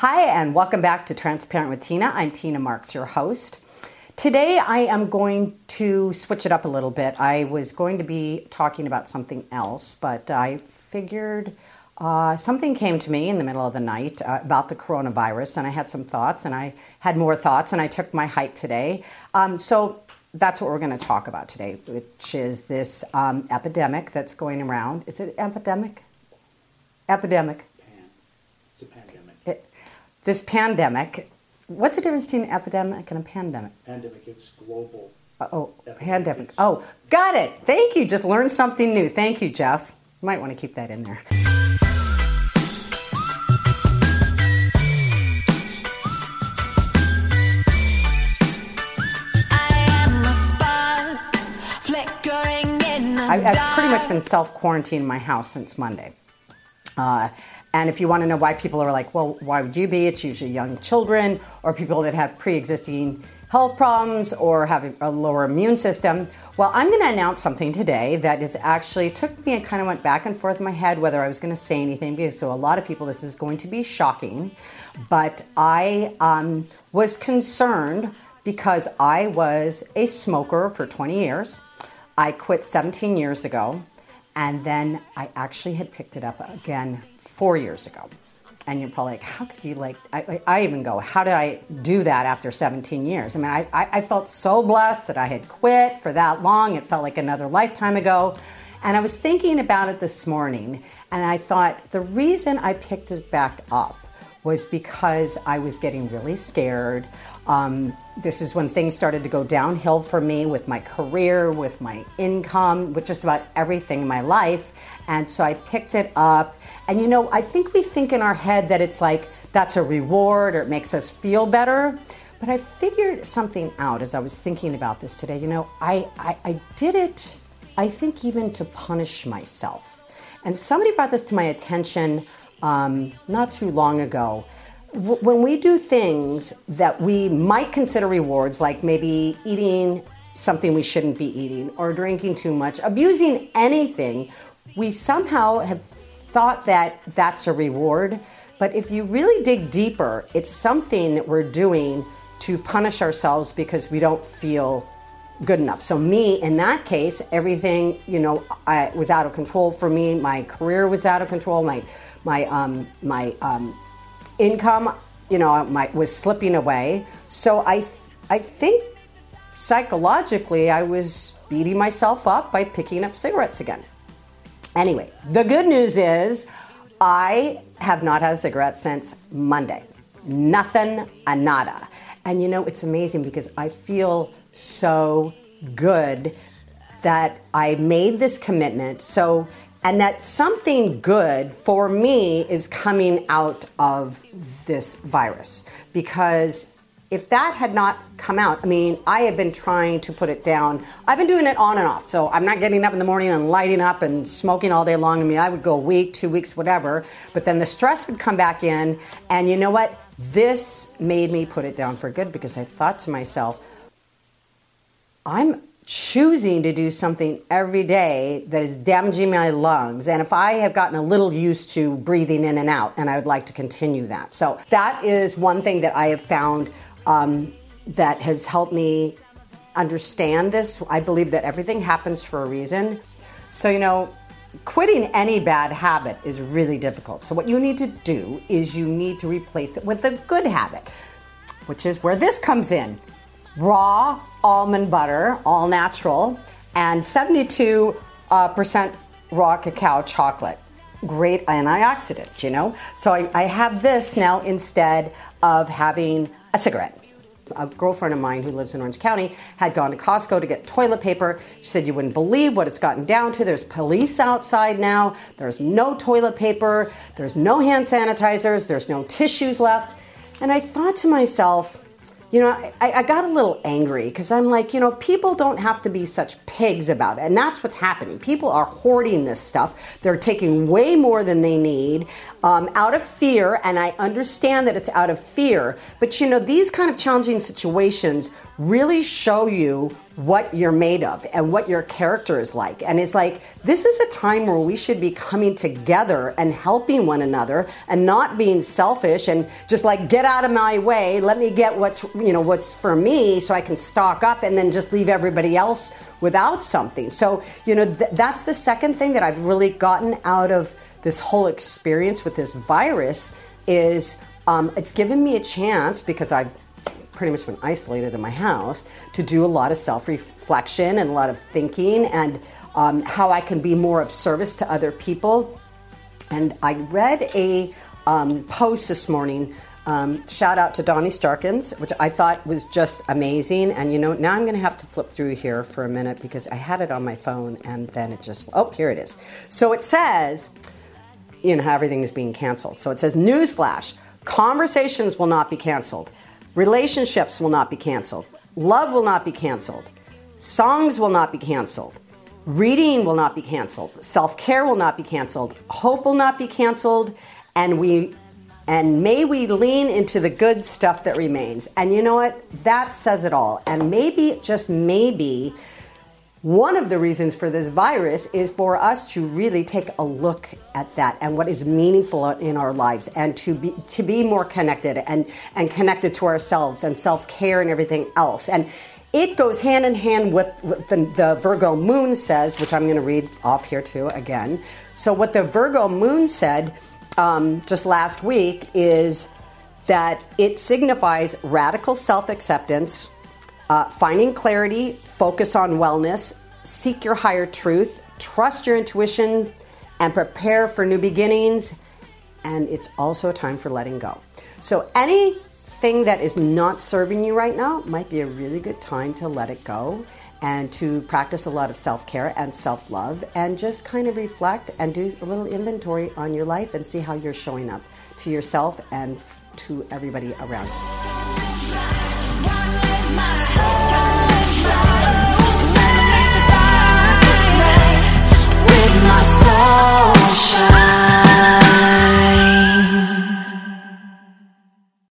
Hi, and welcome back to Transparent with Tina. I'm Tina Marks, your host. Today, I am going to switch it up a little bit. I was going to be talking about something else, but I figured uh, something came to me in the middle of the night uh, about the coronavirus, and I had some thoughts, and I had more thoughts, and I took my hike today. Um, so that's what we're going to talk about today, which is this um, epidemic that's going around. Is it epidemic? Epidemic. It's a pandemic. It, this pandemic. What's the difference between an epidemic and a pandemic? Pandemic, it's global. Uh, oh, Epidemic, pandemic. it's- Oh, got it. Thank you. Just learned something new. Thank you, Jeff. You might want to keep that in there. I, I've pretty much been self quarantining in my house since Monday. Uh, and if you want to know why people are like, well, why would you be? It's usually young children or people that have pre existing health problems or have a lower immune system. Well, I'm going to announce something today that is actually took me and kind of went back and forth in my head whether I was going to say anything because so a lot of people this is going to be shocking, but I um, was concerned because I was a smoker for 20 years. I quit 17 years ago, and then I actually had picked it up again four years ago. And you're probably like, how could you like? I, I even go, how did I do that after 17 years? I mean, I, I felt so blessed that I had quit for that long. It felt like another lifetime ago. And I was thinking about it this morning, and I thought the reason I picked it back up was because I was getting really scared. Um, this is when things started to go downhill for me with my career, with my income, with just about everything in my life. And so I picked it up. And you know, I think we think in our head that it's like that's a reward or it makes us feel better. But I figured something out as I was thinking about this today. You know, I, I, I did it, I think, even to punish myself. And somebody brought this to my attention um, not too long ago. When we do things that we might consider rewards, like maybe eating something we shouldn't be eating, or drinking too much, abusing anything, we somehow have thought that that's a reward. But if you really dig deeper, it's something that we're doing to punish ourselves because we don't feel good enough. So me, in that case, everything you know, I was out of control for me. My career was out of control. My my um, my um, income, you know, my, was slipping away. So I I think psychologically I was beating myself up by picking up cigarettes again. Anyway, the good news is I have not had a cigarette since Monday. Nothing, a nada. And you know, it's amazing because I feel so good that I made this commitment. So, and that something good for me is coming out of this virus. Because if that had not come out, I mean, I have been trying to put it down. I've been doing it on and off. So I'm not getting up in the morning and lighting up and smoking all day long. I mean, I would go a week, two weeks, whatever. But then the stress would come back in. And you know what? This made me put it down for good because I thought to myself, I'm choosing to do something every day that is damaging my lungs. And if I have gotten a little used to breathing in and out, and I would like to continue that. So that is one thing that I have found um, that has helped me understand this. I believe that everything happens for a reason. So, you know, quitting any bad habit is really difficult. So, what you need to do is you need to replace it with a good habit, which is where this comes in raw almond butter, all natural, and 72% uh, raw cacao chocolate. Great antioxidant, you know? So I, I have this now instead of having a cigarette. A girlfriend of mine who lives in Orange County had gone to Costco to get toilet paper. She said, You wouldn't believe what it's gotten down to. There's police outside now. There's no toilet paper. There's no hand sanitizers. There's no tissues left. And I thought to myself, you know, I, I got a little angry because I'm like, you know, people don't have to be such pigs about it. And that's what's happening. People are hoarding this stuff. They're taking way more than they need um, out of fear. And I understand that it's out of fear. But, you know, these kind of challenging situations really show you what you're made of and what your character is like. And it's like, this is a time where we should be coming together and helping one another and not being selfish and just like, get out of my way. Let me get what's, you know, what's for me so I can stock up and then just leave everybody else without something. So, you know, th- that's the second thing that I've really gotten out of this whole experience with this virus is um, it's given me a chance because I've pretty much been isolated in my house to do a lot of self reflection and a lot of thinking and um, how I can be more of service to other people. And I read a um, post this morning. Um, shout out to Donnie Starkins, which I thought was just amazing. And you know, now I'm going to have to flip through here for a minute because I had it on my phone and then it just, oh, here it is. So it says, you know, how everything is being canceled. So it says, newsflash conversations will not be canceled. Relationships will not be canceled. Love will not be canceled. Songs will not be canceled. Reading will not be canceled. Self care will not be canceled. Hope will not be canceled. And we and may we lean into the good stuff that remains. And you know what? That says it all. And maybe, just maybe, one of the reasons for this virus is for us to really take a look at that and what is meaningful in our lives and to be to be more connected and and connected to ourselves and self-care and everything else. And it goes hand in hand with what the, the Virgo moon says, which I'm going to read off here too again. So what the Virgo moon said um, just last week is that it signifies radical self-acceptance uh, finding clarity, focus on wellness, seek your higher truth, trust your intuition, and prepare for new beginnings. And it's also a time for letting go. So, anything that is not serving you right now might be a really good time to let it go and to practice a lot of self care and self love and just kind of reflect and do a little inventory on your life and see how you're showing up to yourself and to everybody around you.